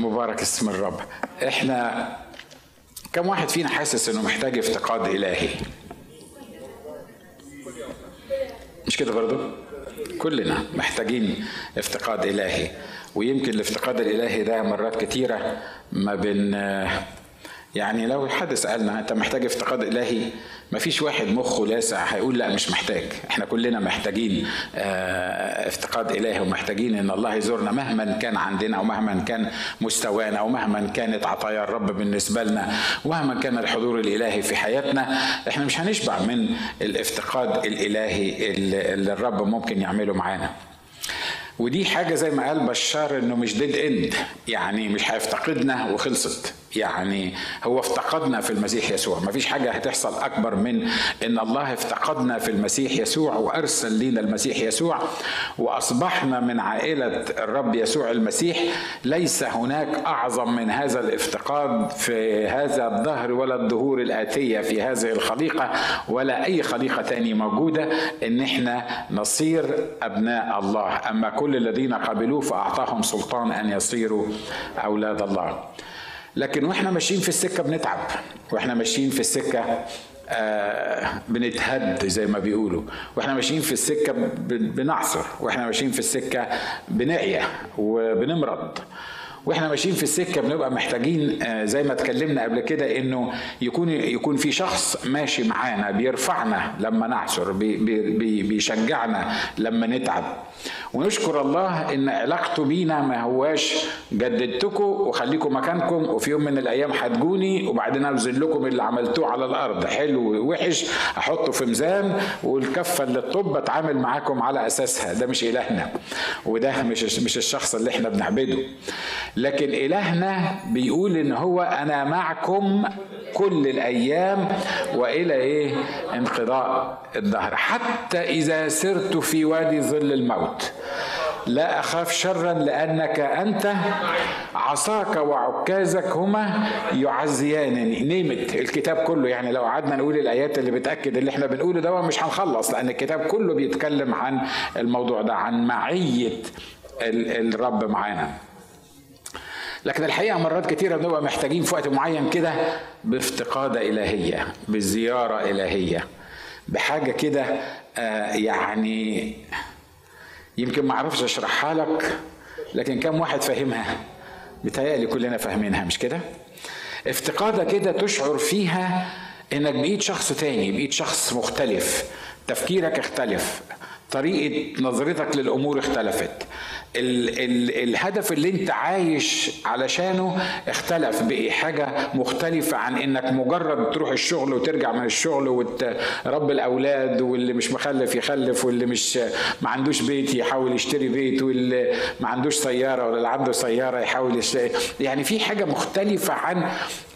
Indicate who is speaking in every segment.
Speaker 1: مبارك اسم الرب. إحنا كم واحد فينا حاسس إنه محتاج افتقاد إلهي؟ مش كده برضو؟ كلنا محتاجين افتقاد إلهي. ويمكن الافتقاد الإلهي ده مرات كتيرة ما بين يعني لو حد سالنا انت محتاج افتقاد إلهي ما فيش واحد مخه لاسع هيقول لا مش محتاج. إحنا كلنا محتاجين افتقاد إلهي ومحتاجين إن الله يزورنا مهما كان عندنا ومهما كان مستوانا ومهما كانت عطايا الرب بالنسبة لنا ومهما كان الحضور الإلهي في حياتنا إحنا مش هنشبع من الافتقاد الإلهي اللي الرب ممكن يعمله معانا. ودي حاجة زي ما قال بشار إنه مش dead end يعني مش هيفتقدنا وخلصت. يعني هو افتقدنا في المسيح يسوع. ما فيش حاجة هتحصل أكبر من إن الله افتقدنا في المسيح يسوع وأرسل لنا المسيح يسوع وأصبحنا من عائلة الرب يسوع المسيح. ليس هناك أعظم من هذا الافتقاد في هذا الظهر ولا الدهور الآتية في هذه الخليقة ولا أي خليقة تانية موجودة إن إحنا نصير أبناء الله. أما كل الذين قبلوه فأعطاهم سلطان أن يصيروا أولاد الله. لكن وإحنا ماشيين في السكة بنتعب وإحنا ماشيين في السكة آه بنتهد زي ما بيقولوا وإحنا ماشيين في السكة بنعصر وإحنا ماشيين في السكة بنعيا وبنمرض. وإحنا ماشيين في السكة بنبقى محتاجين آه زي ما اتكلمنا قبل كده انه يكون يكون في شخص ماشي معانا بيرفعنا لما نعثر بي بي بيشجعنا لما نتعب. ونشكر الله إن علاقته بينا ما هواش جددتكم وخليكم مكانكم وفي يوم من الأيام هتجوني وبعدين انزل لكم اللي عملتوه على الأرض. حلو ووحش أحطه في ميزان والكفة اللي الطب أتعامل معاكم على أساسها. ده مش إلهنا وده مش مش الشخص اللي إحنا بنعبده. لكن إلهنا بيقول إن هو أنا معكم كل الأيام وإلى إيه؟ انقضاء الدهر. حتى إذا سرت في وادي ظل الموت. لا أخاف شرا لأنك أنت عصاك وعكازك هما يعزيانني. نيمت الكتاب كله. يعني لو قعدنا نقول الآيات اللي بتأكد اللي إحنا بنقوله ده مش هنخلص لأن الكتاب كله بيتكلم عن الموضوع ده عن معية الرب معانا. لكن الحقيقة مرات كتيرة بنبقى محتاجين في وقت معين كده بافتقادة إلهية بزيارة إلهية بحاجة كده آه يعني يمكن ما أعرفش أشرحها لك لكن كم واحد فاهمها؟ بتهيألي كلنا فاهمينها مش كده؟ افتقادة كده تشعر فيها إنك بقيت شخص تاني بقيت شخص مختلف تفكيرك اختلف. طريقة نظرتك للأمور اختلفت. ال ال الهدف اللي انت عايش علشانه اختلف بقي حاجة مختلفة عن إنك مجرد تروح الشغل وترجع من الشغل وتربي الأولاد واللي مش مخلف يخلف واللي مش ما عندوش بيت يحاول يشتري بيت واللي ما عندوش سيارة ولا اللي عنده سيارة يحاول يشتري يعني في حاجة مختلفة عن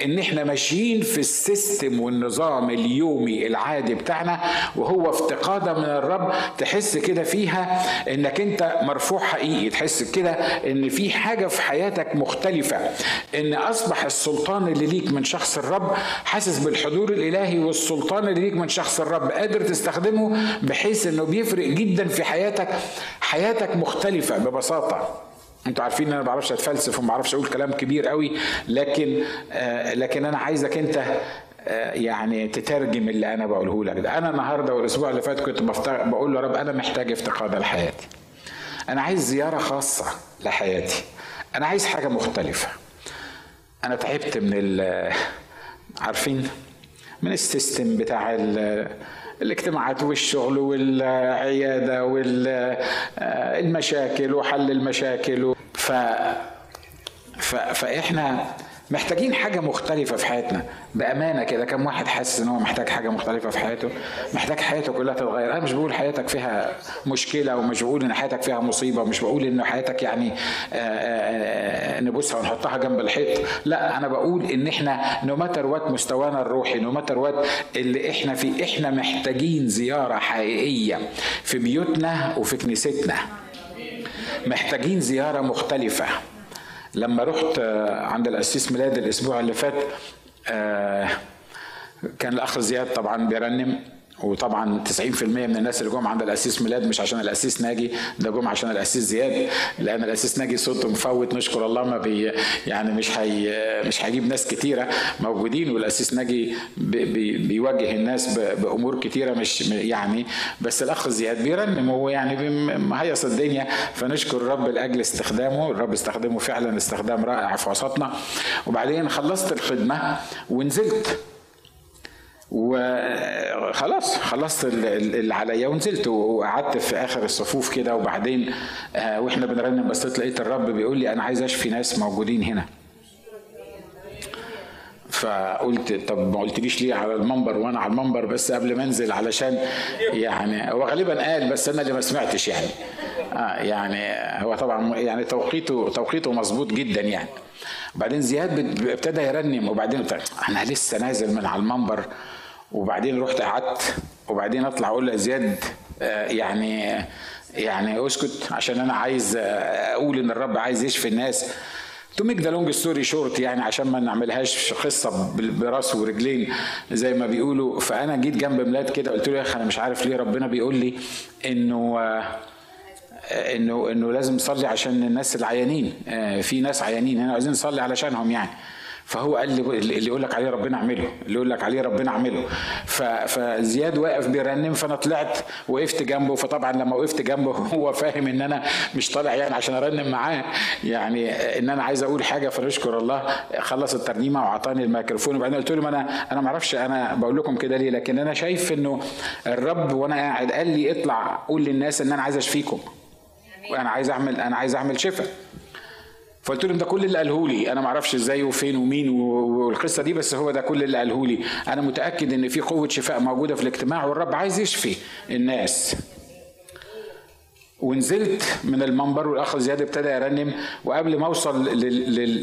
Speaker 1: إن إحنا ماشيين في السيستم والنظام اليومي العادي بتاعنا وهو افتقادة من الرب تحس كده فيها إنك أنت مرفوع حقيقي تحس كده إن في حاجة في حياتك مختلفة إن أصبح السلطان اللي ليك من شخص الرب حاسس بالحضور الإلهي والسلطان اللي ليك من شخص الرب قادر تستخدمه بحيث إنه بيفرق جدا في حياتك حياتك مختلفة ببساطة. أنتوا عارفين إن أنا ما بعرفش أتفلسف وما بعرفش أقول كلام كبير قوي لكن آه لكن أنا عايزك أنت يعني تترجم اللي أنا بقوله لك ده. أنا النهارده والأسبوع اللي فات كنت بقول له رب أنا محتاج افتقاد لحياتي. أنا عايز زيارة خاصة لحياتي. أنا عايز حاجة مختلفة. أنا تعبت من عارفين؟ من السيستم بتاع الاجتماعات والشغل والعيادة والمشاكل وحل المشاكل ف فإحنا محتاجين حاجة مختلفة في حياتنا. بأمانة كده كم واحد حاسس إن هو محتاج حاجة مختلفة في حياته؟ محتاج حياته كلها تتغير. أنا مش بقول حياتك فيها مشكلة ومش بقول إن حياتك فيها مصيبة ومش بقول إن حياتك يعني نبوسها ونحطها جنب الحيط. لا أنا بقول إن إحنا no matter what مستوانا الروحي no matter what اللي إحنا فيه إحنا محتاجين زيارة حقيقية في بيوتنا وفي كنيستنا. محتاجين زيارة مختلفة. لما رحت عند القسيس ميلاد الأسبوع اللي فات كان الأخ زياد طبعا بيرنم. وطبعا 90% من الناس اللي جم عند الأسيس ميلاد مش عشان الأسيس ناجي ده جم عشان الأسيس زياد لأن الأسيس ناجي صوته مفوت نشكر الله ما بي يعني مش هي مش هيجيب ناس كتيرة موجودين والأسيس ناجي بي بي بيوجه الناس بأمور كتيرة مش يعني بس الأخ زياد بيرنم هو يعني مهيص الدنيا. فنشكر الرب لأجل استخدامه الرب استخدمه فعلا استخدام رائع في وسطنا. وبعدين خلصت الخدمة ونزلت. وخلاص خلصت اللي عليا ونزلت وقعدت في آخر الصفوف كده وبعدين آه، وإحنا بنرنم بصيت لقيت الرب بيقول لي أنا عايز أشفي ناس موجودين هنا. فقلت طب ما قلتليش ليه على المنبر وأنا على المنبر بس قبل ما أنزل علشان يعني هو غالبا قال بس أنا اللي ما سمعتش يعني. آه يعني هو طبعا يعني توقيته توقيته مظبوط جدا يعني. بعدين زياد ابتدى يرنم وبعدين أنا لسه نازل من على المنبر. وبعدين رحت قعدت وبعدين اطلع أقول لزياد آه، يعني يعني اسكت عشان أنا عايز آه، أقول ان الرب عايز يشفي الناس. to make the long story short يعني عشان ما نعملهاش قصة براس ورجلين زي ما بيقولوا. فأنا جيت جنب ميلاد كده قلت له يا أخي أنا مش عارف ليه ربنا بيقول لي إنه آه، إنه إنه لازم نصلي عشان الناس العيانين. في ناس عيانين هنا عايزين نصلي علشانهم يعني. فهو قال لي اللي يقول لك عليه ربنا اعمله اللي يقول لك عليه ربنا اعمله. فزياد واقف بيرنم فأنا طلعت وقفت جنبه. فطبعا لما وقفت جنبه هو فاهم إن أنا مش طالع يعني عشان أرنم معاه. يعني إن أنا عايز أقول حاجة فنشكر الله. خلص الترنيمة وأعطاني الميكروفون. وبعدين قلت له أنا أنا ما أعرفش أنا بقول لكم كده ليه؟ لكن أنا شايف إنه الرب وأنا قاعد قال لي اطلع قول للناس إن أنا عايز أشفيكم. وأنا عايز اعمل أنا عايز أعمل شفاء. فقلت لهم ده كل اللي قاله لي. أنا ما أعرفش إزاي وفين ومين والقصة دي بس هو ده كل اللي قاله لي. أنا متأكد إن في قوة شفاء موجودة في الاجتماع والرب عايز يشفي الناس. ونزلت من المنبر والأخ زياد ابتدى يرنم وقبل ما أوصل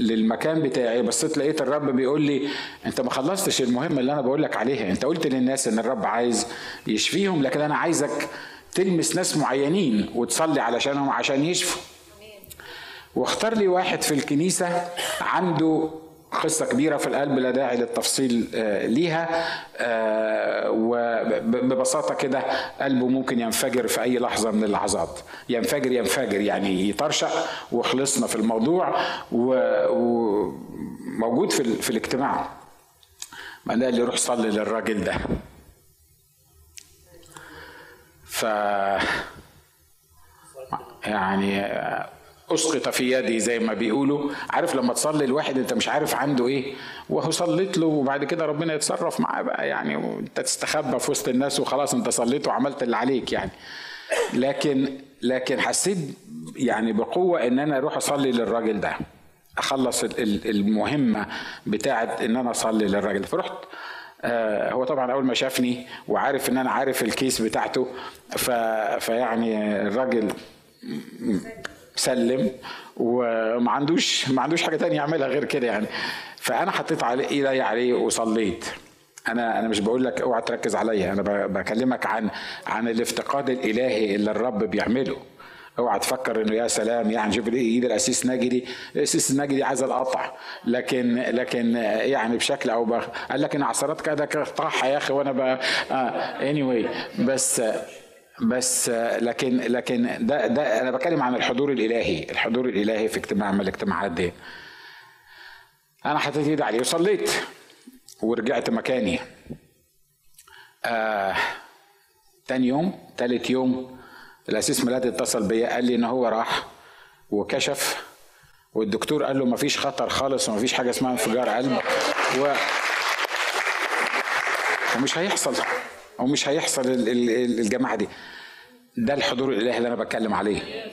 Speaker 1: للمكان بتاعي بصيت لقيت الرب بيقول لي أنت ما خلصتش المهمة اللي أنا بقول لك عليها. أنت قلت للناس إن الرب عايز يشفيهم لكن أنا عايزك تلمس ناس معينين وتصلي علشانهم عشان يشفوا. واختار لي واحد في الكنيسة عنده قصة كبيرة في القلب لا داعي للتفصيل آه، ليها. آه، وببساطة كده قلبه ممكن ينفجر في أي لحظة من اللحظات. ينفجر ينفجر يعني يطرشق وخلصنا في الموضوع وموجود في, في الاجتماع. بعدين قال لي روح صلي للراجل ده. ف يعني أسقط في يدي زي ما بيقولوا. عارف لما تصلي الواحد أنت مش عارف عنده إيه. وهو صليت له وبعد كده ربنا يتصرف معاه بقى يعني وأنت تستخبى في وسط الناس وخلاص أنت صليت وعملت اللي عليك يعني. لكن لكن حسيت يعني بقوة إن أنا أروح أصلي للراجل ده. أخلص المهمة بتاعه إن أنا أصلي للراجل فرحت آه هو طبعا أول ما شافني وعارف إن أنا عارف الكيس بتاعته فيعني الراجل سلم وما عندوش ما عندوش حاجة تانية يعملها غير كده يعني. فأنا حطيت على ايدي عليه وصليت. أنا أنا مش بقول لك أوعى تركز عليا. أنا بكلمك عن عن الافتقاد الإلهي اللي الرب بيعمله. أوعى تفكر إنه يا سلام يعني شوف إيد الأسيس ناجي الأسيس ناجي دي عايزه القطع. لكن لكن يعني بشكل أو بآخر. قال لك إن عصارات كده قطعها يا أخي وأنا بقى آه anyway. بس بس لكن لكن ده ده أنا بتكلم عن الحضور الإلهي. الحضور الإلهي في اجتماع من الاجتماعات دي. أنا حطيت إيدي عليه وصليت ورجعت مكاني. آه تاني يوم تالت يوم الأسيس ميلاد اتصل بيا قال لي إن هو راح وكشف والدكتور قال له مفيش خطر خالص ومفيش حاجة اسمها انفجار قلب و ومش هيحصل. ومش هيحصل الجماعة دي. ده الحضور الإلهي اللي أنا بتكلم عليه.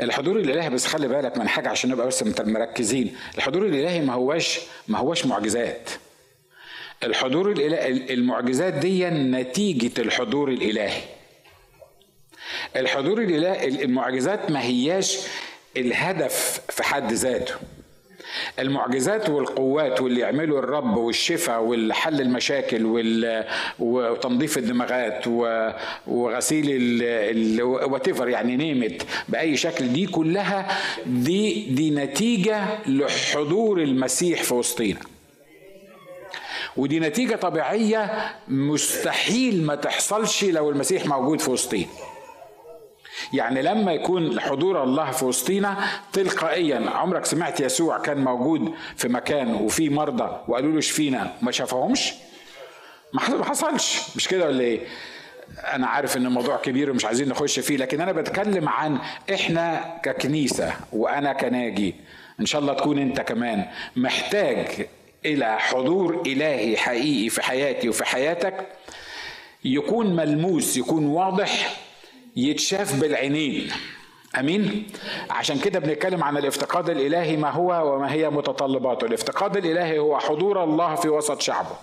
Speaker 1: الحضور الإلهي بس خلي بالك من حاجة عشان نبقى بس مركزين. الحضور الإلهي ما هواش ما هواش معجزات. الحضور الالهي المعجزات دي نتيجة الحضور الإلهي. الحضور الالهي المعجزات ما هياش الهدف في حد ذاته. المعجزات والقوات واللي يعمله الرب والشفاء والحل المشاكل وتنظيف الدماغات وغسيل وات يعني نيمت بأي شكل دي كلها دي دي نتيجة لحضور المسيح في وسطينا. ودي نتيجة طبيعية مستحيل ما تحصلش لو المسيح موجود في وسطينا. يعني لما يكون حضور الله في وسطينا تلقائيا عمرك سمعت يسوع كان موجود في مكان وفي مرضى وقالوا له شفينا ما شافهمش؟ ما حصلش. مش كده ولا إيه؟ أنا عارف إن الموضوع كبير ومش عايزين نخش فيه لكن أنا بتكلم عن إحنا ككنيسة وأنا كناجي إن شاء الله تكون أنت كمان محتاج إلى حضور إلهي حقيقي في حياتي وفي حياتك يكون ملموس يكون واضح يتشاف بالعينين. أمين؟ عشان كده بنتكلم عن الافتقاد الإلهي ما هو وما هي متطلباته. الافتقاد الإلهي هو حضور الله في وسط شعبه.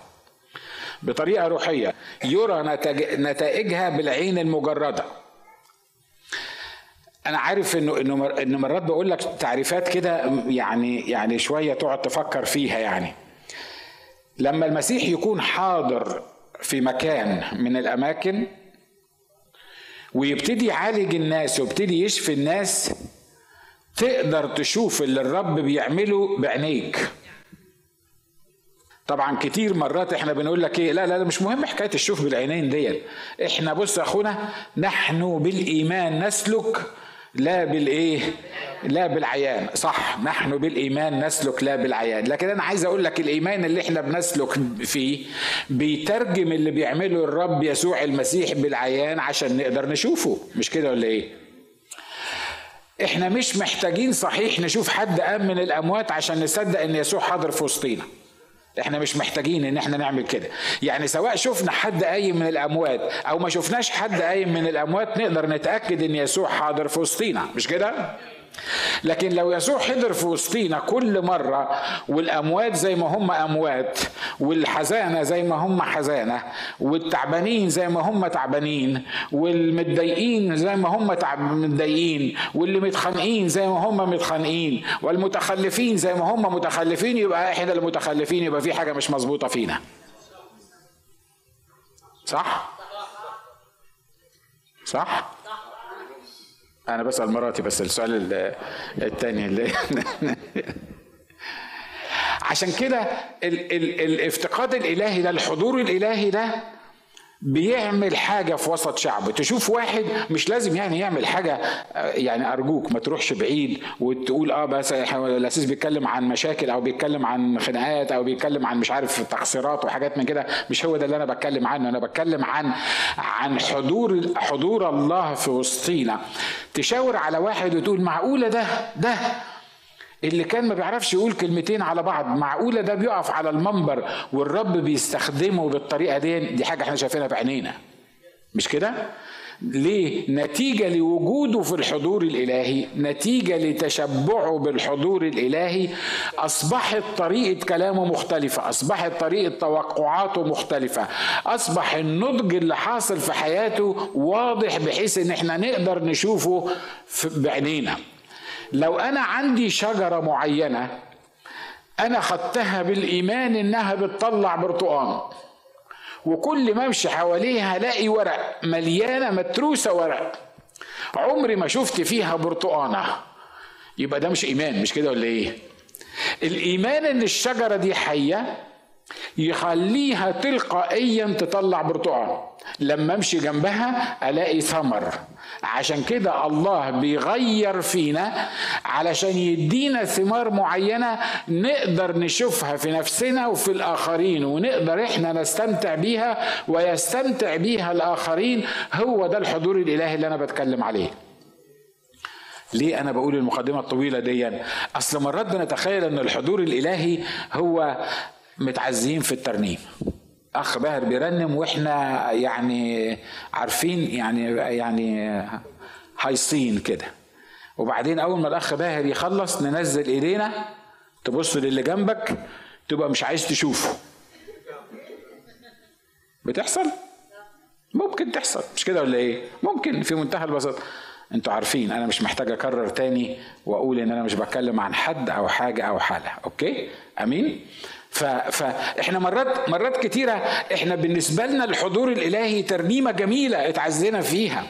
Speaker 1: بطريقة روحية يرى نتائجها بالعين المجردة. أنا عارف إنه إنه إنه مرات بقول لك تعريفات كده يعني يعني شوية تقعد تفكر فيها يعني. لما المسيح يكون حاضر في مكان من الأماكن ويبتدي يعالج الناس ويبتدي يشفي الناس تقدر تشوف اللي الرب بيعمله بعينيك. طبعا كتير مرات إحنا بنقول لك إيه لا لا مش مهم حكاية الشوف بالعينين ديت. إحنا بص يا أخونا نحن بالإيمان نسلك لا بالايه؟ لا بالعيان. صح نحن بالإيمان نسلك لا بالعيان. لكن أنا عايز أقول لك الإيمان اللي إحنا بنسلك فيه بيترجم اللي بيعمله الرب يسوع المسيح بالعيان عشان نقدر نشوفه. مش كده ولا إيه؟ إحنا مش محتاجين صحيح نشوف حد قام من الأموات عشان نصدق إن يسوع حاضر في وسطينا. إحنا مش محتاجين ان إحنا نعمل كده. يعني سواء شفنا حد قايم من الأموات أو ما شفناش حد قايم من الأموات نقدر نتأكد إن يسوع حاضر في وسطينا. مش كده؟ لكن لو يسوع حضر في وسطينا كل مرة والأموات زي ما هم أموات والحزانة زي ما هم حزانة والتعبانين زي ما هم تعبانين والمتضايقين زي ما هم متضايقين واللي متخانقين زي ما هم متخانقين والمتخلفين زي ما هم متخلفين يبقى إحنا المتخلفين يبقى في حاجة مش مظبوطة فينا صح؟ صح؟ أنا بسأل مراتي بس السؤال الثاني اللي عشان كده ال ال الافتقاد الإلهي ده الحضور الإلهي ده بيعمل حاجة في وسط شعب تشوف واحد مش لازم يعني يعمل حاجة يعني أرجوك ما تروحش بعيد وتقول آه بس الأساس بيتكلم عن مشاكل أو بيتكلم عن خناقات أو بيتكلم عن مش عارف تقصيرات وحاجات من كده مش هو ده اللي أنا بتكلم عنه. أنا بتكلم عن عن حضور حضور الله في وسطينا. تشاور على واحد وتقول معقولة ده ده اللي كان ما بيعرفش يقول كلمتين على بعض معقولة ده بيقف على المنبر والرب بيستخدمه بالطريقة دي؟ دي حاجة إحنا شايفينها بعينينا مش كده؟ ليه؟ نتيجة لوجوده في الحضور الإلهي نتيجة لتشبعه بالحضور الإلهي. أصبحت طريقة كلامه مختلفة أصبحت طريقة توقعاته مختلفة. أصبح النضج اللي حاصل في حياته واضح بحيث إن إحنا نقدر نشوفه بعينينا. لو أنا عندي شجرة معينة أنا خدتها بالإيمان إنها بتطلع برتقان. وكل ما أمشي حواليها ألاقي ورق مليانة متروسة ورق. عمري ما شفت فيها برتقانة. يبقى ده مش إيمان مش كده ولا إيه؟ الإيمان إن الشجرة دي حية يخليها تلقائيا تطلع برتقال. لما أمشي جنبها ألاقي ثمر. عشان كده الله بيغير فينا علشان يدينا ثمار معينة نقدر نشوفها في نفسنا وفي الآخرين ونقدر إحنا نستمتع بيها ويستمتع بيها الآخرين. هو ده الحضور الإلهي اللي أنا بتكلم عليه. ليه أنا بقول المقدمة الطويلة دي أصل مرات بنتخيل إن الحضور الإلهي هو متعزين في الترنيم. أخ باهر بيرنم وإحنا يعني عارفين يعني يعني هايصين كده. وبعدين أول ما الأخ باهر يخلص ننزل إيدينا تبص للي جنبك تبقى مش عايز تشوفه. بتحصل؟ ممكن تحصل. مش كده ولا إيه؟ ممكن في منتهى البساطة. أنتوا عارفين أنا مش محتاج أكرر تاني وأقول إن أنا مش بتكلم عن حد أو حاجة أو حالة. أوكي؟ أمين؟ فاحنا مرات مرات كتيرة إحنا بالنسبة لنا الحضور الإلهي ترنيمة جميلة اتعزينا فيها.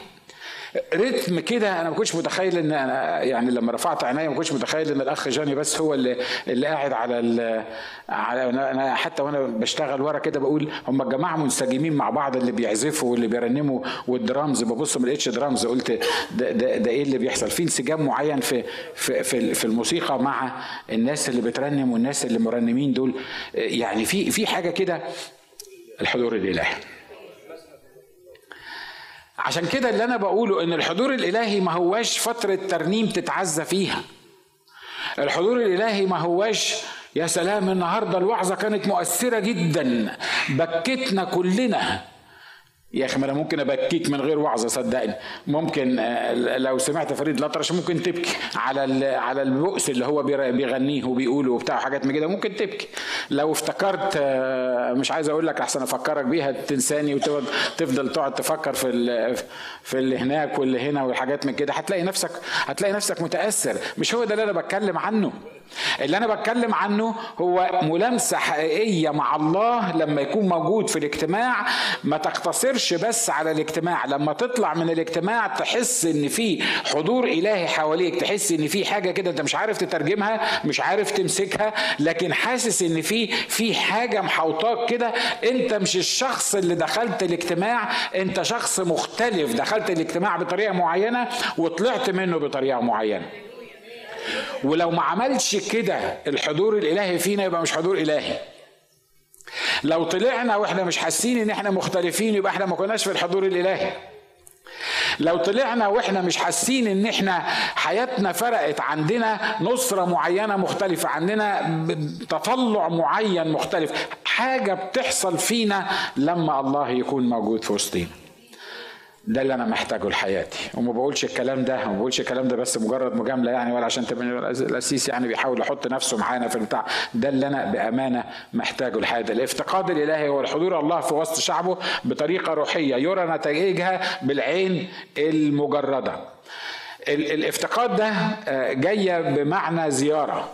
Speaker 1: رتم كده أنا ما كنتش متخيل إن أنا يعني لما رفعت عيني ما كنتش متخيل إن الأخ جاني بس هو اللي اللي قاعد على ال على أنا حتى وأنا بشتغل ورا كده بقول هم الجماعة منسجمين مع بعض اللي بيعزفوا واللي بيرنموا والدرامز ببص ما لقيتش درامز قلت ده, ده, ده إيه اللي بيحصل؟ في انسجام معين في في في, في الموسيقى مع الناس اللي بترنم والناس اللي مرنمين دول؟ يعني في في حاجة كده الحضور الإلهي. عشان كده اللي أنا بقوله إن الحضور الإلهي ما هواش فترة ترنيم تتعزى فيها. الحضور الإلهي ما هواش يا سلام النهارده الوعظة كانت مؤثرة جدا بكتنا كلنا. يا أخي ما أنا ممكن ابكيك من غير وعظة صدقني. ممكن آه، لو سمعت فريد الأطرش ممكن تبكي على على البؤس اللي هو بيغنيه وبيقوله وبتاع حاجات من كده ممكن تبكي. لو افتكرت آه، مش عايز أقول لك أحسن أفكرك بيها تنساني وتفضل تقعد تفكر في في اللي هناك واللي هنا والحاجات من كده هتلاقي نفسك هتلاقي نفسك متأثر. مش هو ده اللي أنا بتكلم عنه. اللي أنا بتكلم عنه هو ملامسة حقيقية مع الله لما يكون موجود في الاجتماع. ما تقتصرش بس على الاجتماع لما تطلع من الاجتماع تحس إن في حضور إلهي حواليك تحس إن في حاجة كده أنت مش عارف تترجمها مش عارف تمسكها لكن حاسس إن في في حاجة محوطاك كده. أنت مش الشخص اللي دخلت الاجتماع أنت شخص مختلف. دخلت الاجتماع بطريقة معينة وطلعت منه بطريقة معينة. ولو ما عملش كده الحضور الإلهي فينا يبقى مش حضور إلهي. لو طلعنا وإحنا مش حاسين إن إحنا مختلفين يبقى إحنا ما كناش في الحضور الإلهي. لو طلعنا وإحنا مش حاسين إن إحنا حياتنا فرقت عندنا نصرة معينة مختلفة عندنا تطلع معين مختلف حاجة بتحصل فينا لما الله يكون موجود في وسطينا. ده اللي أنا محتاجه لحياتي. وما بقولش الكلام ده ما بقولش الكلام ده بس مجرد مجاملة يعني ولا عشان تبقى القسيس يعني بيحاول يحط نفسه معانا في البتاع. ده اللي أنا بأمانة محتاجه لحياتي. الافتقاد الإلهي هو الحضور الله في وسط شعبه بطريقة روحية. يرى نتائجها بالعين المجردة. الافتقاد ده آه، جاية بمعنى زيارة.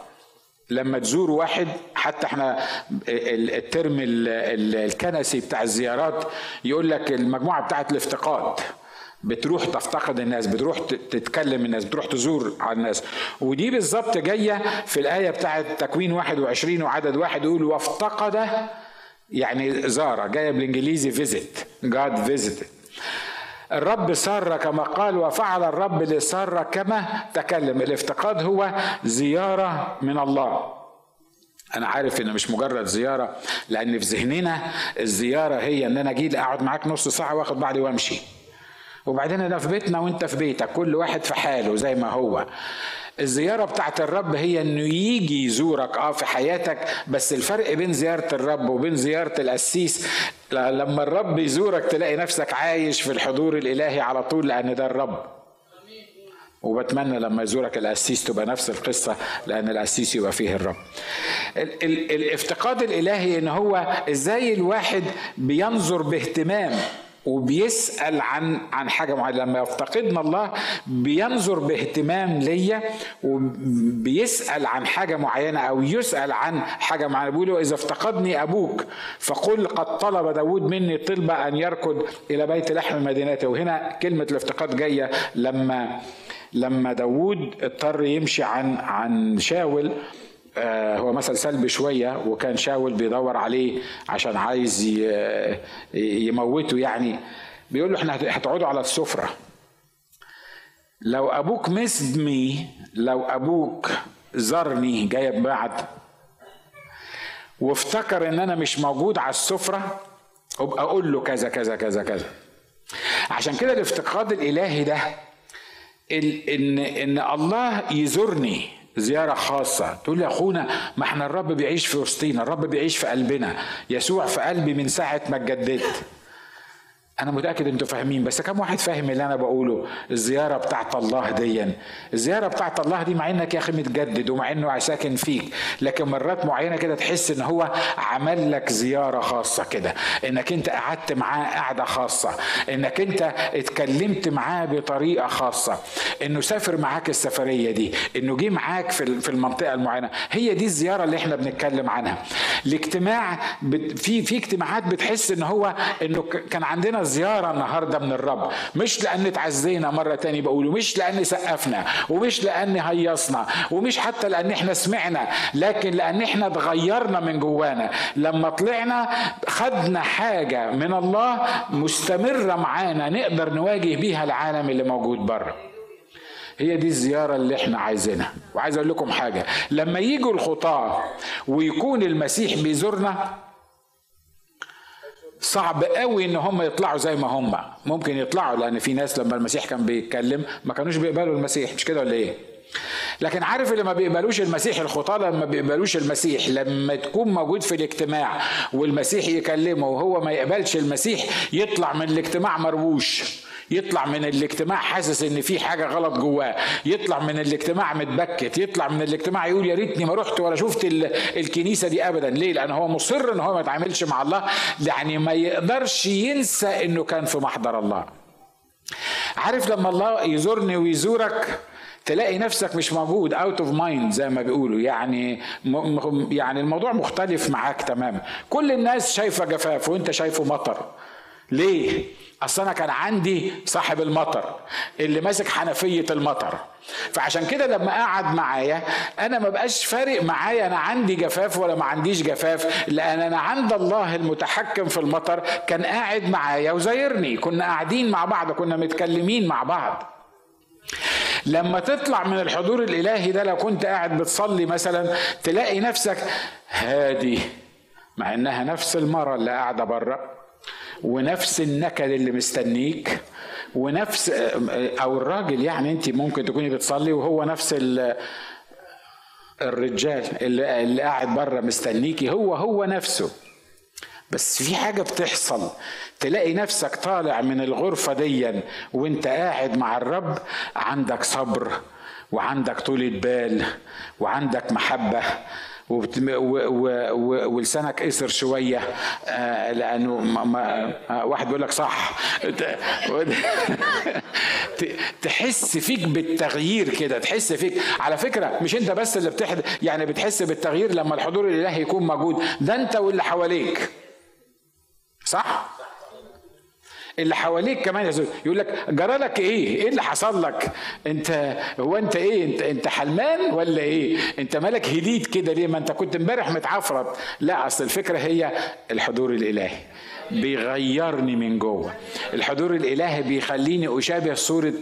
Speaker 1: لما تزور واحد حتى إحنا الترم الكنسي بتاع الزيارات يقول لك المجموعة بتاعت الافتقاد بتروح تفتقد الناس بتروح تتكلم الناس بتروح تزور على الناس. ودي بالظبط جاية في الآية بتاعت تكوين 21 وعدد واحد يقول وافتقد يعني زار جاية بالإنجليزي visit God visit الرب سارة كما قال وفعل الرب لسارة كما تكلم. الافتقاد هو زيارة من الله. أنا عارف ان مش مجرد زيارة لأن في ذهننا الزيارة هي إن أنا أجي أقعد معاك نص ساعة وآخد بعضي وأمشي. وبعدين أنا في بيتنا وأنت في بيتك كل واحد في حاله زي ما هو. الزيارة بتاعت الرب هي إنه يجي يزورك آه في حياتك بس الفرق بين زيارة الرب وبين زيارة القسيس لما الرب يزورك تلاقي نفسك عايش في الحضور الإلهي على طول لأن ده الرب. وبتمنى لما يزورك القسيس تبقى نفس القصة لأن القسيس يبقى فيه الرب. ال- ال- الافتقاد الإلهي إن هو إزاي الواحد بينظر باهتمام. وبيسأل عن عن حاجة معينة. لما يفتقدنا الله بينظر باهتمام ليا وبيسأل عن حاجة معينة أو يسأل عن حاجة معينة. بيقول إذا افتقدني أبوك فقل قد طلب داود مني طلبة أن يركض إلى بيت لحم مدينته وهنا كلمة الافتقاد جاية لما لما داود اضطر يمشي عن عن شاول. هو مثل سلبي شوية وكان شاول بيدور عليه عشان عايز يموته يعني. بيقول له إحنا هتقعدوا على السفرة. لو أبوك مسدمي لو أبوك زرني جايب بعد. وافتكر إن أنا مش موجود على السفرة أبقى أقول له كذا كذا كذا كذا. عشان كده الافتقاد الإلهي ده ان إن الله يزورني. زيارة خاصة. تقول لي أخونا ما إحنا الرب بيعيش في وسطينا الرب بيعيش في قلبنا. يسوع في قلبي من ساعة ما اتجددت. أنا متأكد أنتوا فاهمين بس كم واحد فاهم اللي أنا بقوله؟ الزيارة بتاعت الله دي الزيارة بتاعت الله دي مع إنك يا أخي متجدد ومع إنه ساكن فيك لكن مرات معينة كده تحس إن هو عمل لك زيارة خاصة كده. إنك أنت قعدت معاه قعدة خاصة. إنك أنت اتكلمت معاه بطريقة خاصة. إنه سافر معاك السفرية دي. إنه جه معاك في في المنطقة المعينة. هي دي الزيارة اللي إحنا بنتكلم عنها. الاجتماع في في اجتماعات بتحس إن هو إنه كان عندنا زيارة النهاردة من الرب. مش لأن اتعزينا مرة تاني بقوله مش لأن سقفنا ومش لأن هيصنا ومش حتى لأن إحنا سمعنا لكن لأن إحنا اتغيرنا من جوانا. لما طلعنا خدنا حاجة من الله مستمرة معانا نقدر نواجه بيها العالم اللي موجود بره. هي دي الزيارة اللي إحنا عايزينها. وعايز أقول لكم حاجة لما يجوا الخطاة ويكون المسيح بيزورنا صعب قوي إن هم يطلعوا زي ما هم. ممكن يطلعوا لأن في ناس لما المسيح كان بيتكلم ما كانوش بيقبلوا المسيح مش كده ولا إيه؟ لكن عارف اللي ما بيقبلوش المسيح الخطاة؟ لما بيقبلوش المسيح لما تكون موجود في الاجتماع والمسيح يكلمه وهو ما يقبلش المسيح يطلع من الاجتماع مرووش يطلع من الاجتماع حاسس ان في حاجة غلط جواه. يطلع من الاجتماع متبكت. يطلع من الاجتماع يقول يا ريتني ما رحت ولا شفت الكنيسة دي ابدا. ليه؟ لأن هو مصر إن هو ما يتعاملش مع الله. يعني ما يقدرش ينسى إنه كان في محضر الله. عارف لما الله يزورني ويزورك تلاقي نفسك مش موجود out of mind زي ما بيقولوا. يعني يعني الموضوع مختلف معاك تماما كل الناس شايفة جفاف وأنت شايفه مطر. ليه؟ أصل أنا كان عندي صاحب المطر اللي ماسك حنفية المطر. فعشان كده لما قعد معايا أنا ما بقاش فارق معايا أنا عندي جفاف ولا ما عنديش جفاف لأن أنا عند الله المتحكم في المطر كان قاعد معايا وزايرني كنا قاعدين مع بعض كنا متكلمين مع بعض. لما تطلع من الحضور الإلهي ده لو كنت قاعد بتصلي مثلا تلاقي نفسك هادي مع إنها نفس المرة اللي قاعدة بره. ونفس النكد اللي مستنيك ونفس أو الراجل يعني أنت ممكن تكوني بتصلي وهو نفس الرجال اللي, اللي قاعد بره مستنيكي هو هو نفسه. بس في حاجة بتحصل. تلاقي نفسك طالع من الغرفة ديا وانت قاعد مع الرب عندك صبر وعندك طولة بال وعندك محبة ولسانك قصر شوية. آه، لأنه ما آه، واحد بيقول لك صح. تحس فيك بالتغيير كده تحس فيك. على فكرة مش انت بس اللي بتحد يعني بتحس بالتغيير لما الحضور الإلهي يكون موجود. ده انت واللي حواليك. صح؟ اللي حواليك كمان يقول لك جرى لك إيه؟ إيه اللي حصل لك؟ انت هو انت إيه؟ انت انت حلمان ولا إيه؟ انت مالك هديت كده ليه؟ ما انت كنت امبارح متعفرت لا اصل الفكرة هي الحضور الإلهي. بيغيرني من جوه. الحضور الإلهي بيخليني أشابه صورة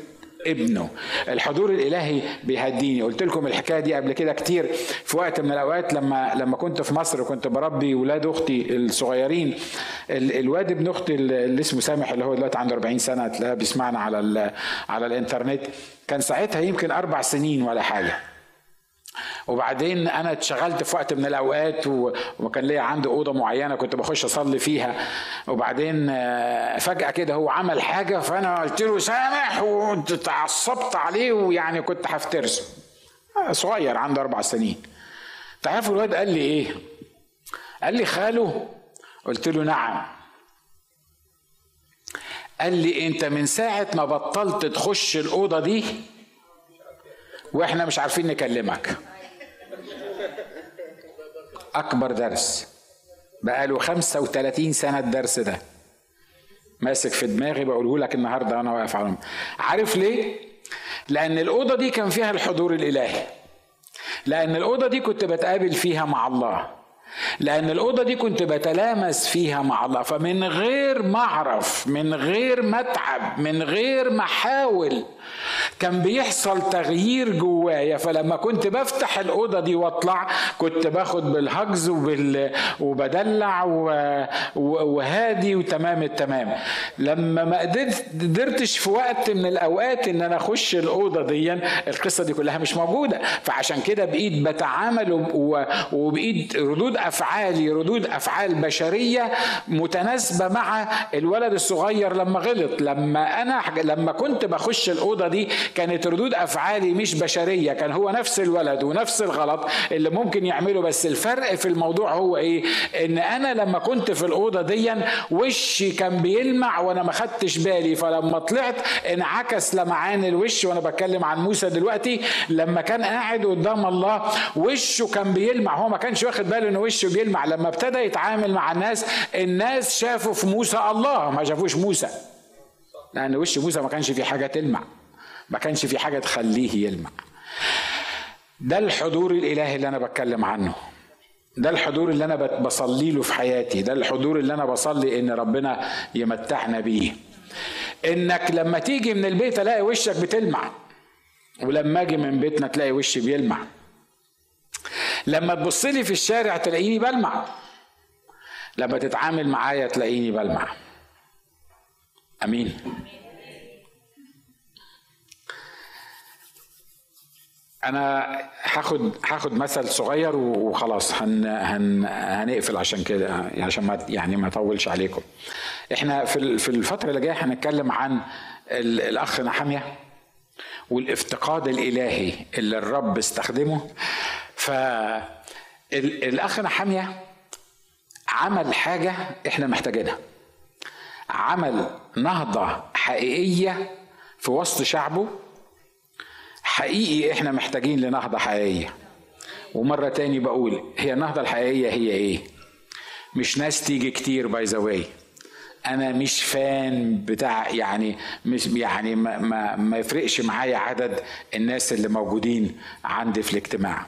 Speaker 1: ابنه. الحضور الإلهي بيهديني. قلت لكم الحكاية دي قبل كده كتير. في وقت من الأوقات لما لما كنت في مصر وكنت بربي ولاد أختي الصغيرين. الواد ابن أختي اللي اسمه سامح اللي هو دلوقتي عنده 40 سنة تلاقيه بيسمعنا على على الإنترنت. كان ساعتها يمكن أربع سنين ولا حاجة. وبعدين أنا اتشغلت في وقت من الأوقات وكان ليا عندي أوضة معينة كنت بخش أصلي فيها. وبعدين آه، فجأة كده هو عمل حاجة فأنا قلت له سامح وتعصبت عليه ويعني كنت هفترسه آه، صغير عنده أربع سنين. تعرفوا الواد قال لي إيه؟ قال لي خاله قلت له نعم. قال لي أنت من ساعة ما بطلت تخش الأوضة دي وإحنا مش عارفين نكلمك. أكبر درس. بقاله 35 سنة الدرس ده. ماسك في دماغي بقوله لك النهارده أنا واقف على عارف ليه؟ لأن الأوضة دي كان فيها الحضور الإلهي. لأن الأوضة دي كنت بتقابل فيها مع الله. لأن الأوضة دي كنت بتلامس فيها مع الله فمن غير ما أعرف من غير ما أتعب من غير ما أحاول كان بيحصل تغيير جوايا. فلما كنت بفتح الأوضة دي وأطلع كنت باخد بالهجز وبال... وبدلع و... وهادي وتمام التمام. لما ما قدرتش في وقت من الأوقات إن أنا أخش الأوضة دي القصة دي كلها مش موجودة. فعشان كده بقيت بتعامل و... وبقيت ردود افعالي ردود أفعال بشرية متناسبة مع الولد الصغير لما غلط. لما أنا لما كنت بخش الأوضة دي كانت ردود أفعالي مش بشرية كان هو نفس الولد ونفس الغلط اللي ممكن يعمله. بس الفرق في الموضوع هو إيه؟ إن أنا لما كنت في الأوضة دي وشي كان بيلمع وأنا ما خدتش بالي. فلما طلعت انعكس لمعان الوش وأنا بتكلم عن موسى دلوقتي لما كان قاعد قدام الله وشه كان بيلمع. هو ما كانش واخد باله إن وشه بيلمع لما ابتدى يتعامل مع الناس الناس شافوا في موسى الله ما شافوش موسى. لأن وش موسى ما كانش فيه حاجة تلمع ما كانش فيه حاجة تخليه يلمع. ده الحضور الإلهي اللي أنا بتكلم عنه. ده الحضور اللي أنا بصلي له في حياتي. ده الحضور اللي أنا بصلي إن ربنا يمتعنا بيه. إنك لما تيجي من البيت الاقي وشك بتلمع ولما أجي من بيتنا تلاقي وشي بيلمع. لما تبص لي في الشارع تلاقيني بلمع. لما تتعامل معايا تلاقيني بلمع. أمين. أنا هاخد هاخد مثل صغير وخلاص هن هن هنقفل عشان كده عشان ما يعني ما أطولش عليكم. إحنا في في الفترة اللي جاية هنتكلم عن الأخ نحميه والافتقاد الإلهي اللي الرب استخدمه. فالاخ نحميه عمل حاجة إحنا محتاجينها. عمل نهضة حقيقية في وسط شعبه حقيقي إحنا محتاجين لنهضة حقيقية. ومرة تاني بقول هي النهضة الحقيقية هي إيه؟ مش ناس تيجي كتير باي ذا أنا مش فان بتاع يعني مش يعني ما, ما, ما يفرقش معايا عدد الناس اللي موجودين عندي في الاجتماع.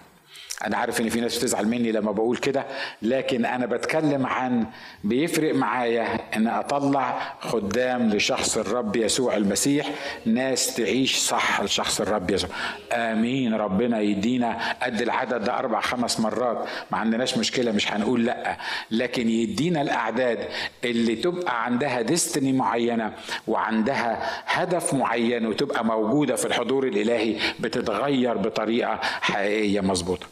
Speaker 1: أنا عارف إن في ناس بتزعل مني لما بقول كده لكن أنا بتكلم عن بيفرق معايا إن أطلع خدام لشخص الرب يسوع المسيح ناس تعيش صح لشخص الرب يسوع. آمين ربنا يدينا قد العدد ده أربع خمس مرات. ما عندناش مشكلة مش هنقول لأ. لكن يدينا الأعداد اللي تبقى عندها ديستني معينة وعندها هدف معين وتبقى موجودة في الحضور الإلهي بتتغير بطريقة حقيقية مظبوطة.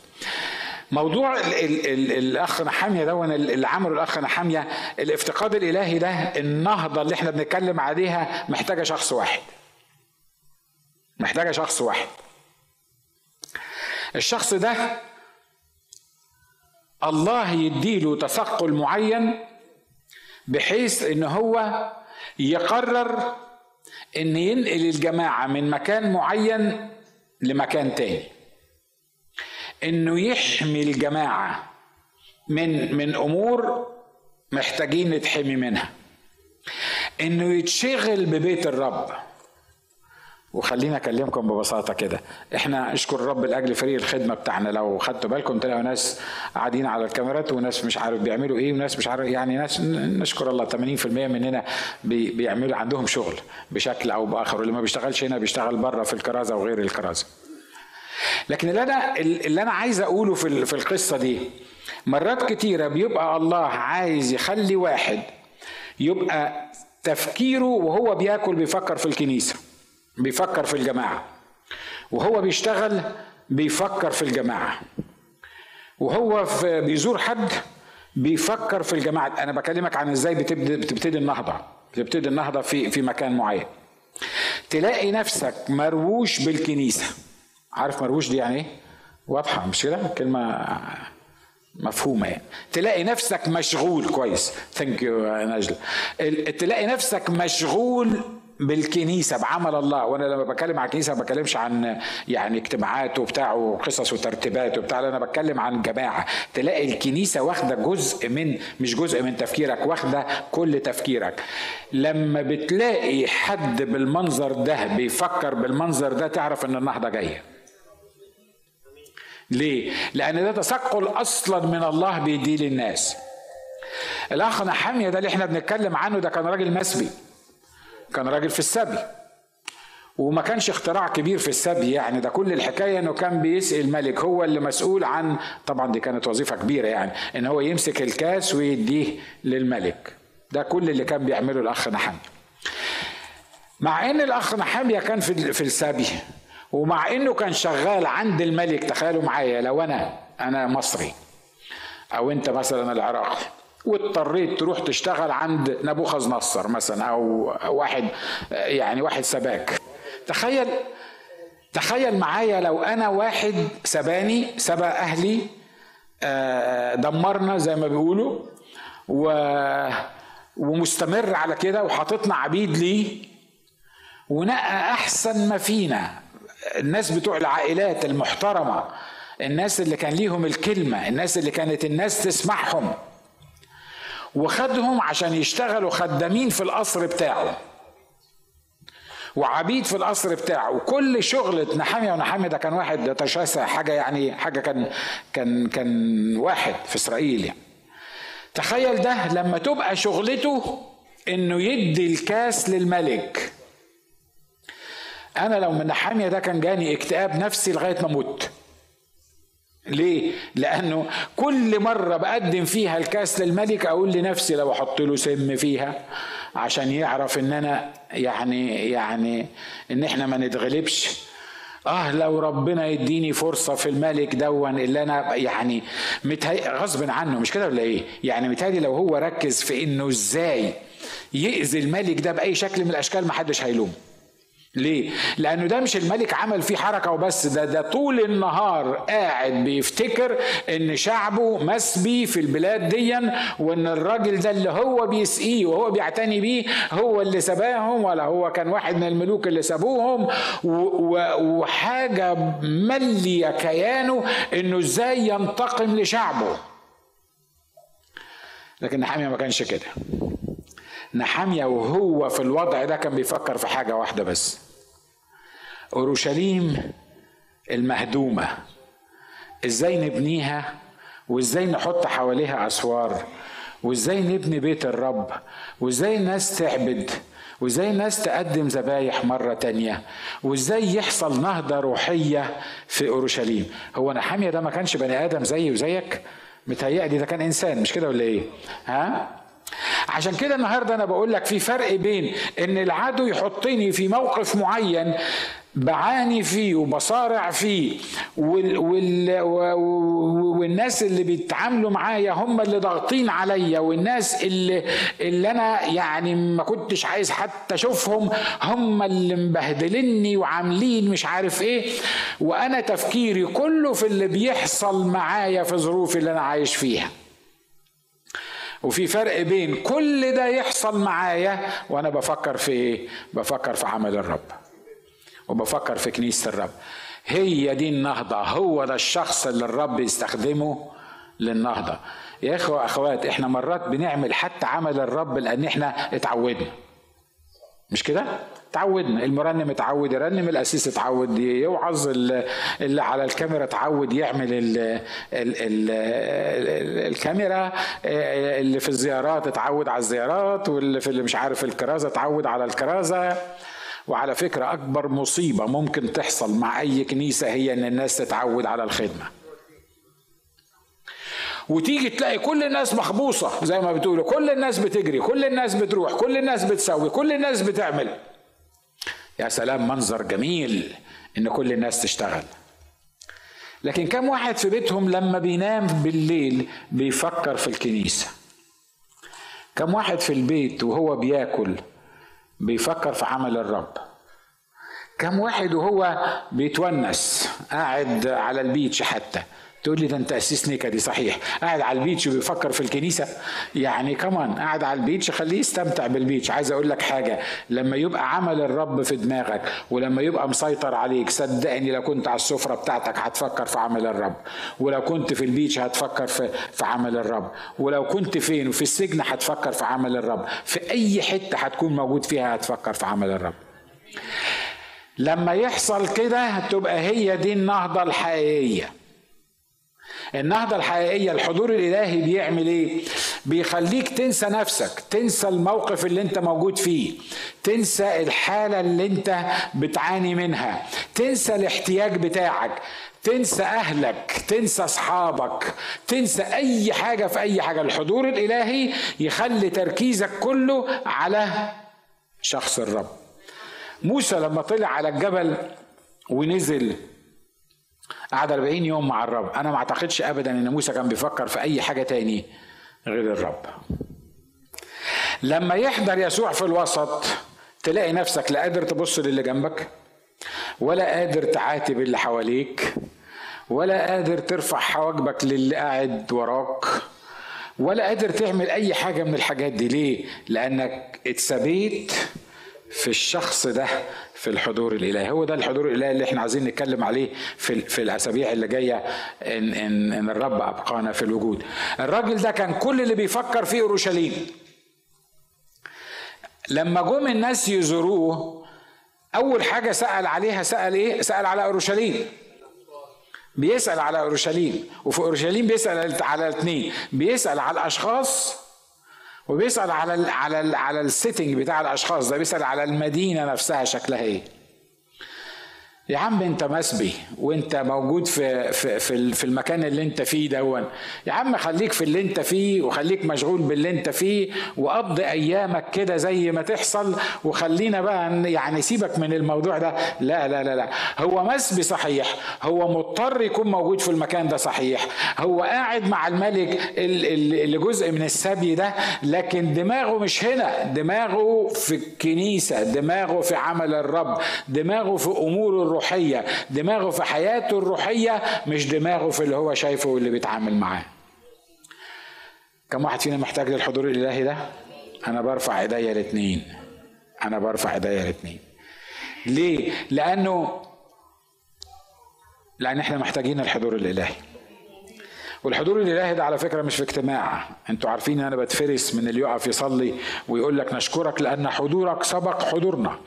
Speaker 1: موضوع ال ال ال الأخ نحامية ده اللي عمله الأخ نحامية الافتقاد الإلهي ده النهضة اللي إحنا بنتكلم عليها محتاجة شخص واحد. محتاجة شخص واحد. الشخص ده الله يديله تثقل معين بحيث إن هو يقرر إن ينقل الجماعة من مكان معين لمكان تاني. إنه يحمي الجماعة من من أمور محتاجين نتحمي منها. إنه يتشغل ببيت الرب. وخلينا أكلمكم ببساطة كده. إحنا اشكر الرب لأجل فريق الخدمة بتاعنا. لو خدتوا بالكم تلاقوا ناس قاعدين على الكاميرات وناس مش عارف بيعملوا إيه وناس مش عارف يعني ناس نشكر الله. 80% مننا بيعملوا عندهم شغل بشكل أو بآخر. واللي ما بيشتغلش هنا بيشتغل بره في الكرازة وغير الكرازة. لكن اللي أنا اللي أنا عايز أقوله في في القصة دي مرات كتيرة بيبقى الله عايز يخلي واحد يبقى تفكيره وهو بياكل بيفكر في الكنيسة بيفكر في الجماعة. وهو بيشتغل بيفكر في الجماعة. وهو في بيزور حد بيفكر في الجماعة. أنا بكلمك عن إزاي بتبتدي بتبتدي النهضة بتبتدي النهضة في في مكان معين. تلاقي نفسك مرووش بالكنيسة. عارف مروش دي يعني إيه؟ واضحة مش كده؟ كلمة مفهومة يعني. تلاقي نفسك مشغول كويس. ثانك يو نجل. تلاقي نفسك مشغول بالكنيسة بعمل الله. وأنا لما بتكلم عن الكنيسة ما بتكلمش عن يعني اجتماعات وبتاع وقصص وترتيبات وبتاع أنا بتكلم عن جماعة. تلاقي الكنيسة واخدة جزء من مش جزء من تفكيرك واخدة كل تفكيرك. لما بتلاقي حد بالمنظر ده بيفكر بالمنظر ده تعرف إن النهضة جاية. ليه؟ لأن ده تثقل أصلا من الله بيديه للناس. الأخ نحامية ده اللي إحنا بنتكلم عنه ده كان راجل مسبي. كان راجل في السبي. وما كانش اختراع كبير في السبي يعني ده كل الحكاية إنه كان بيسأل الملك هو اللي مسؤول عن طبعا دي كانت وظيفة كبيرة يعني إن هو يمسك الكاس ويديه للملك ده كل اللي كان بيعمله الأخ نحميا مع إن الأخ نحميا كان في في السبي ومع إنه كان شغال عند الملك تخيلوا معايا لو أنا أنا مصري أو أنت مثلا العراقي واضطريت تروح تشتغل عند نبوخذ نصر مثلا أو واحد يعني واحد سباك. تخيل تخيل معايا لو أنا واحد سباني سبى أهلي آه، دمرنا زي ما بيقولوا و ومستمر على كده وحاططنا عبيد ليه ونقى أحسن ما فينا. الناس بتوع العائلات المحترمة الناس اللي كان ليهم الكلمة الناس اللي كانت الناس تسمعهم. وخدهم عشان يشتغلوا خدامين في القصر بتاعه. وعبيد في القصر بتاعه. وكل شغلة نحامية ونحامية ده كان واحد تشاسع حاجة يعني حاجة كان كان كان واحد في إسرائيل يعني. تخيل ده لما تبقى شغلته إنه يدي الكاس للملك. أنا لو من نحامية ده كان جاني اكتئاب نفسي لغاية ما مت ليه؟ لأنه كل مرة بقدم فيها الكاس للملك أقول لنفسي لو أحط له سم فيها عشان يعرف إن أنا يعني يعني إن إحنا ما نتغلبش آه لو ربنا يديني فرصة في الملك دون اللي أنا يعني متهي غصب عنه مش كده ولا إيه؟ يعني متهيألي لو هو ركز في إنه إزاي يأذي الملك ده بأي شكل من الأشكال محدش هيلومه ليه؟ لأنه ده مش الملك عمل فيه حركة وبس ده ده طول النهار قاعد بيفتكر إن شعبه مسبي في البلاد ديا وإن الراجل ده اللي هو بيسقيه وهو بيعتني بيه هو اللي سباهم ولا هو كان واحد من الملوك اللي سابوهم. وحاجة ملية كيانه إنه إزاي ينتقم لشعبه. لكن نحامية ما كانش كده. نحامية وهو في الوضع ده كان بيفكر في حاجة واحدة بس. أورشليم المهدومة. إزاي نبنيها؟ وإزاي نحط حواليها أسوار؟ وإزاي نبني بيت الرب؟ وإزاي الناس تعبد؟ وإزاي الناس تقدم ذبايح مرة تانية؟ وإزاي يحصل نهضة روحية في أورشليم؟ هو نحامية ده ما كانش بني آدم زيي وزيك؟ متهيألي ده كان إنسان مش كده ولا إيه؟ ها؟ عشان كده النهارده أنا بقول لك في فرق بين إن العدو يحطني في موقف معين بعاني فيه وبصارع فيه. وال وال والناس اللي بيتعاملوا معايا هم اللي ضاغطين عليا. والناس اللي اللي أنا يعني ما كنتش عايز حتى أشوفهم هم اللي مبهدلني وعاملين مش عارف إيه. وأنا تفكيري كله في اللي بيحصل معايا في ظروفي اللي أنا عايش فيها. وفي فرق بين كل ده يحصل معايا وأنا بفكر في إيه؟ بفكر في عمل الرب. وبفكر في كنيسة الرب. هي دي النهضة. هو ده الشخص اللي الرب يستخدمه للنهضة. يا إخوة أخوات إحنا مرات بنعمل حتى عمل الرب لأن إحنا اتعودنا. مش كده؟ تعودنا المرنم اتعود يرنم الاسيس اتعود يوعظ اللي على الكاميرا اتعود يعمل ال ال ال الكاميرا اللي في الزيارات اتعود على الزيارات واللي في اللي مش عارف الكرازة اتعود على الكرازة. وعلى فكرة أكبر مصيبة ممكن تحصل مع أي كنيسة هي إن الناس تتعود على الخدمة. وتيجي تلاقي كل الناس مخبوصة زي ما بتقولوا. كل الناس بتجري كل الناس بتروح كل الناس بتسوي كل الناس بتعمل. يا سلام منظر جميل إن كل الناس تشتغل. لكن كم واحد في بيتهم لما بينام بالليل بيفكر في الكنيسة؟ كم واحد في البيت وهو بياكل بيفكر في عمل الرب. كم واحد وهو بيتونس قاعد على ال beach حتى. تقول لي ده انت أسيس نكدي صحيح. قاعد على ال beach وبيفكر في الكنيسة. يعني كمان قاعد على ال beach خليه يستمتع بال beach. عايز أقول لك حاجة لما يبقى عمل الرب في دماغك ولما يبقى مسيطر عليك صدقني لو كنت على السفرة بتاعتك هتفكر في عمل الرب. ولو كنت في البيتش هتفكر في في عمل الرب. ولو كنت فين وفي السجن هتفكر في عمل الرب. في أي حتة هتكون موجود فيها هتفكر في عمل الرب. لما يحصل كده تبقى هي دي النهضة الحقيقية. النهضة الحقيقية الحضور الإلهي بيعمل إيه؟ بيخليك تنسى نفسك تنسى الموقف اللي أنت موجود فيه تنسى الحالة اللي أنت بتعاني منها تنسى الاحتياج بتاعك تنسى أهلك تنسى أصحابك تنسى أي حاجة في أي حاجة الحضور الإلهي يخلي تركيزك كله على شخص الرب موسى لما طلع على الجبل ونزل قعد 40 يوم مع الرب. أنا ما أعتقدش ابدا إن موسى كان بيفكر في أي حاجة تاني غير الرب. لما يحضر يسوع في الوسط تلاقي نفسك لا قادر تبص للي جنبك ولا قادر تعاتب اللي حواليك ولا قادر ترفع حواجبك للي قاعد وراك ولا قادر تعمل أي حاجة من الحاجات دي. ليه؟ لأنك اتسبيت في الشخص ده في الحضور الإلهي. هو ده الحضور الإلهي اللي إحنا عايزين نتكلم عليه في في الأسابيع اللي جاية ان ان إن الرب أبقانا في الوجود. الراجل ده كان كل اللي بيفكر فيه أورشليم. لما جم الناس يزوروه أول حاجة سأل عليها سأل إيه؟ سأل على أورشليم. بيسأل على أورشليم وفي أورشليم بيسأل على الاثنين. بيسأل على الأشخاص وبيسأل على ال على ال على السيتنج بتاع الأشخاص ده بيسأل على المدينة نفسها شكلها إيه. يا عم انت مسبي وانت موجود في في في, المكان اللي انت فيه دون يا عم خليك في اللي انت فيه وخليك مشغول باللي انت فيه وقضي أيامك كده زي ما تحصل وخلينا بقى يعني سيبك من الموضوع ده. لا لا لا لا. هو مسبي صحيح هو مضطر يكون موجود في المكان ده صحيح. هو قاعد مع الملك اللي جزء من السبي ده لكن دماغه مش هنا. دماغه في الكنيسة دماغه في عمل الرب دماغه في أمور الروح الروحية. دماغه في حياته الروحية مش دماغه في اللي هو شايفه واللي بيتعامل معاه. كم واحد فينا محتاج للحضور الإلهي ده؟ أنا برفع إيديا الاثنين أنا برفع إيديا الاثنين ليه؟ لأنه لأن إحنا محتاجين الحضور الإلهي. والحضور الإلهي ده على فكرة مش في اجتماع. أنتوا عارفين إن أنا بتفرس من اللي يقف يصلي ويقول لك نشكرك لأن حضورك سبق حضورنا.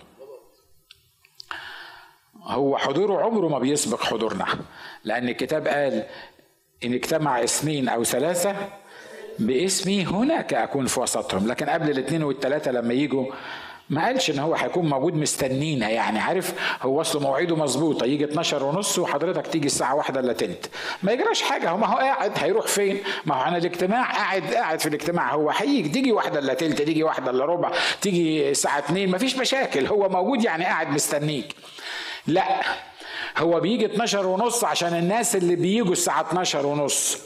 Speaker 1: هو حضوره عمره ما بيسبق حضورنا لأن الكتاب قال إن اجتمع اثنين أو ثلاثة باسمي هناك أكون في وسطهم لكن قبل الاثنين والثلاثة لما يجوا ما قالش إن هو هيكون موجود مستنينا يعني عارف؟ هو أصله مواعيده مظبوطة يجي 12 ونص وحضرتك تيجي الساعة واحدة إلا تلت ما يجراش حاجة هو ما هو قاعد هيروح فين؟ ما هو أنا الاجتماع قاعد قاعد في الاجتماع هو هيجي تيجي واحدة إلا تلت تيجي واحدة إلا ربع تيجي الساعة 2 ما فيش مشاكل هو موجود يعني قاعد مستنيك. لا هو بيجي 12 ونص عشان الناس اللي بيجوا الساعة 12 ونص.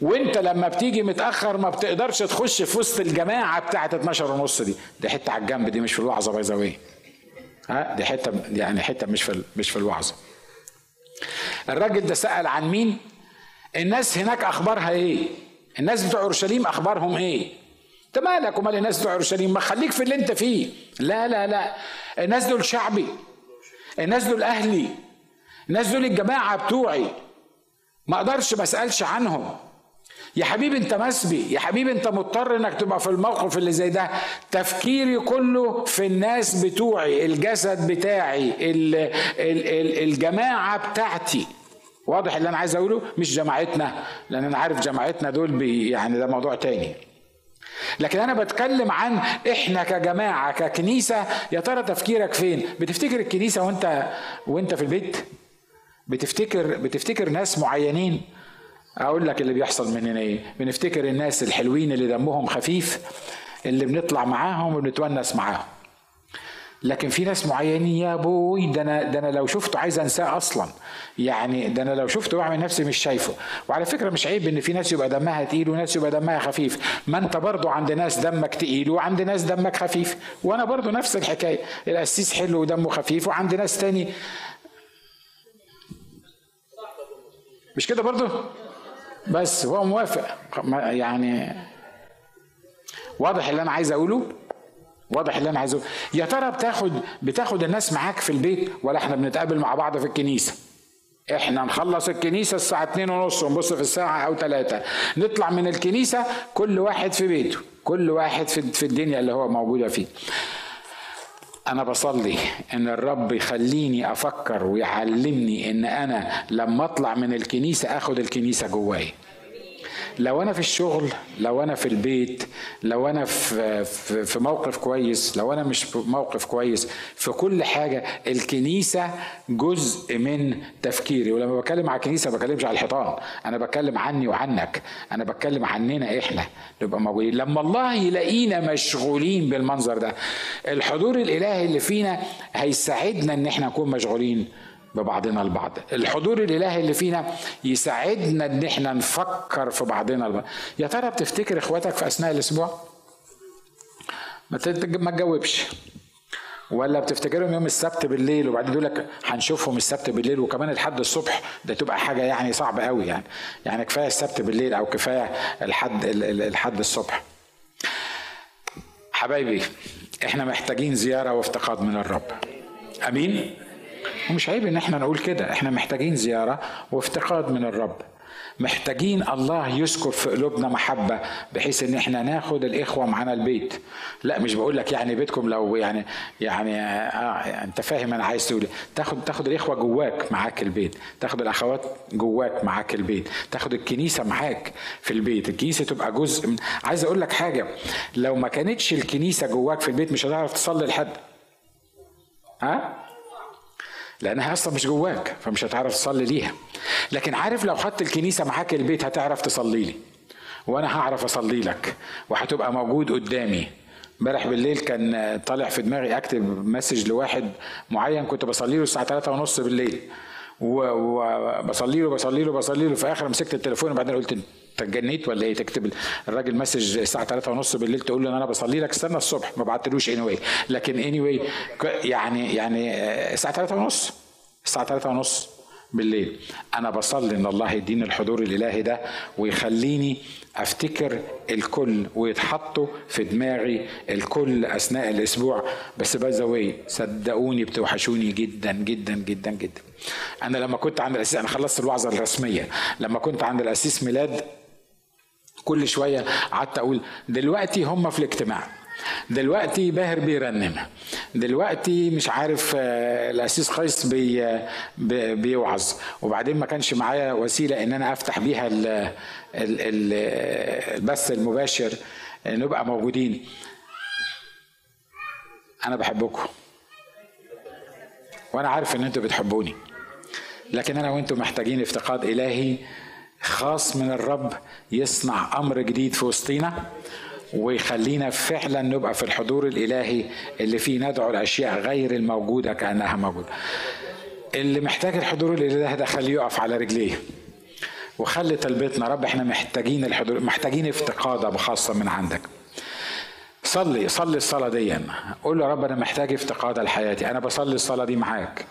Speaker 1: وانت لما بتيجي متأخر ما بتقدرش تخش في وسط الجماعة بتاعة 12 ونص دي. دي حتة على الجنب دي مش في الوعظة باي ذا ها دي حتة يعني حتة مش في مش في الوعظة الراجل ده سأل عن مين؟ الناس هناك أخبارها إيه؟ الناس بتوع أورشليم أخبارهم إيه؟ انت مالك ومال الناس بتوع أورشليم؟ ما خليك في اللي انت فيه. لا لا لا. الناس دول شعبي. الناس دول أهلي الناس دول الجماعة بتوعي. ما أقدرش ما أسألش عنهم. يا حبيبي أنت مسبي يا حبيبي أنت مضطر إنك تبقى في الموقف اللي زي ده. تفكيري كله في الناس بتوعي الجسد بتاعي ال ال ال الجماعة بتاعتي. واضح اللي أنا عايز أقوله؟ مش جماعتنا لأن أنا عارف جماعتنا دول بي يعني ده موضوع تاني. لكن أنا بتكلم عن إحنا كجماعة ككنيسة يا ترى تفكيرك فين؟ بتفتكر الكنيسة وأنت وأنت في البيت؟ بتفتكر بتفتكر ناس معينين؟ أقول لك اللي بيحصل مننا إيه؟ بنفتكر الناس الحلوين اللي دمهم خفيف اللي بنطلع معاهم وبنتونس معاهم. لكن في ناس معينين يا بوي ده أنا ده أنا لو شفته عايز أنساه أصلا. يعني ده أنا لو شفته بعمل نفسي مش شايفه. وعلى فكرة مش عيب إن في ناس يبقى دمها تقيل وناس يبقى دمها خفيف. ما أنت برضو عند ناس دمك تقيل وعند ناس دمك خفيف. وأنا برضو نفس الحكاية. القسيس حلو ودمه خفيف وعند ناس تاني. مش كده برضو؟ بس هو موافق. يعني واضح اللي أنا عايز أقوله؟ واضح اللي أنا عايزه. يا ترى بتاخد بتاخد الناس معاك في البيت ولا إحنا بنتقابل مع بعض في الكنيسة؟ إحنا نخلص الكنيسة الساعة اتنين ونص ونبص في الساعة أو ثلاثة نطلع من الكنيسة كل واحد في بيته كل واحد في الدنيا اللي هو موجودة فيه. أنا بصلي إن الرب يخليني أفكر ويعلمني إن أنا لما أطلع من الكنيسة آخد الكنيسة جواي لو أنا في الشغل لو أنا في البيت لو أنا في في موقف كويس لو أنا مش في موقف كويس في كل حاجة الكنيسة جزء من تفكيري. ولما بتكلم على الكنيسة ما بتكلمش على الحيطان. أنا بتكلم عني وعنك. أنا بتكلم عننا إحنا. نبقى موجودين. لما الله يلاقينا مشغولين بالمنظر ده الحضور الإلهي اللي فينا هيساعدنا إن إحنا نكون مشغولين. ببعضنا البعض. الحضور الإلهي اللي فينا يساعدنا إن إحنا نفكر في بعضنا البعض. يا ترى بتفتكر إخواتك في أثناء الأسبوع؟ ما تجاوبش. ولا بتفتكرهم يوم السبت بالليل وبعدين يقول لك هنشوفهم السبت بالليل وكمان الحد الصبح؟ ده تبقى حاجة يعني صعبة قوي يعني. يعني كفاية السبت بالليل أو كفاية الحد الحد الصبح. حبايبي إحنا محتاجين زيارة وإفتقاد من الرب. آمين؟ ومش عيب إن إحنا نقول كده. إحنا محتاجين زيارة وافتقاد من الرب. محتاجين الله يذكر في قلوبنا محبة بحيث إن إحنا ناخد الإخوة معانا البيت. لا مش بقول لك يعني بيتكم لو يعني يعني آه أنت فاهم أنا عايز تقول تاخد تاخد الإخوة جواك معاك البيت. تاخد الأخوات جواك معاك البيت. تاخد الكنيسة معاك في البيت. الكنيسة تبقى جزء من عايز أقول لك حاجة. لو ما كانتش الكنيسة جواك في البيت مش هتعرف تصلي لحد. ها؟ لانها أصلا مش جواك فمش هتعرف تصلي ليها. لكن عارف لو خدت الكنيسة معاك البيت هتعرف تصلي لي. وأنا هعرف أصلي لك وهتبقى موجود قدامي. امبارح بالليل كان طالع في دماغي أكتب مسج لواحد معين كنت بصلي له الساعة 3 ونص بالليل. وبصلي له بصلي له بصلي له في آخر مسكت التليفون وبعدين قلت انت اتجنيت ولا إيه؟ تكتب الراجل message الساعة 3 ونص بالليل تقول له إن أنا بصلي لك استنى الصبح ما بعتلوش اني anyway. لكن اني anyway يعني يعني الساعة 3 ونص. الساعة 3 ونص بالليل. أنا بصلي إن الله يديني الحضور الإلهي ده ويخليني أفتكر الكل ويتحطوا في دماغي الكل أثناء الأسبوع. بس by the صدقوني بتوحشوني جدا جدا جدا جدا. أنا لما كنت عند الأسيس أنا خلصت الوعظة الرسمية. لما كنت عند الأسيس ميلاد كل شوية قعدت أقول دلوقتي هم في الاجتماع دلوقتي باهر بيرنم دلوقتي مش عارف الاسيس قيس بي بيوعظ. وبعدين ما كانش معايا وسيلة إن أنا أفتح بيها البث المباشر نبقى موجودين. أنا بحبكم. وأنا عارف إن أنتوا بتحبوني. لكن أنا وانتوا محتاجين افتقاد إلهي خاص من الرب يصنع أمر جديد في وسطينا ويخلينا فعلا نبقى في الحضور الإلهي اللي فيه ندعو الأشياء غير الموجودة كأنها موجودة. اللي محتاج الحضور الالهي ده خليه يقف على رجليه. وخلي طلبتنا رب إحنا محتاجين الحضور محتاجين افتقادة خاصة من عندك. صلي صلي الصلاة دي قول له يا رب أنا محتاج افتقادة لحياتي أنا بصلي الصلاة دي معاك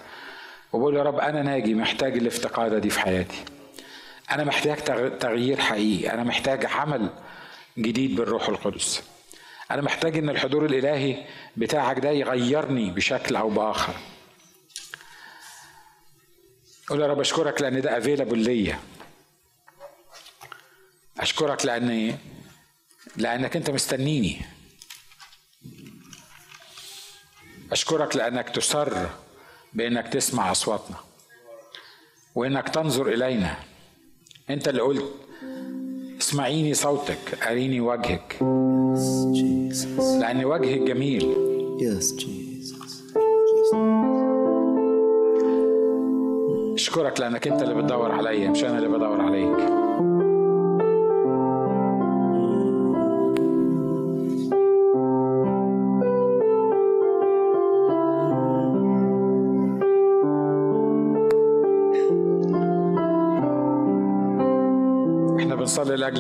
Speaker 1: وبقول يا رب أنا ناجي محتاج الافتقادة دي في حياتي أنا محتاج تغيير حقيقي. أنا محتاج عمل جديد بالروح القدس. أنا محتاج إن الحضور الإلهي بتاعك ده يغيرني بشكل أو بآخر. قول يا رب أشكرك لأن ده افيلابل ليا. أشكرك لأن لأنك أنت مستنيني. أشكرك لأنك تسر بإنك تسمع أصواتنا. وإنك تنظر إلينا. انت اللي قلت اسمعيني صوتك اريني وجهك. لأن وجهك جميل. اشكرك لأنك انت اللي بتدور عليا مش أنا اللي بدور عليك.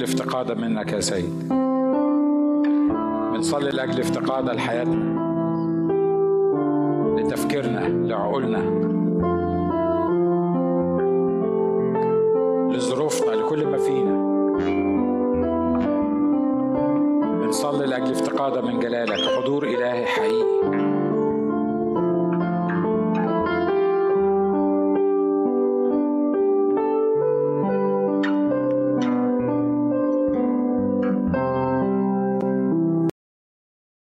Speaker 1: افتقاده منك يا سيد. بنصلي لأجل افتقاده لحياتنا لتفكيرنا لعقولنا. لظروفنا لكل ما فينا. بنصلي لأجل افتقاده من حقيقي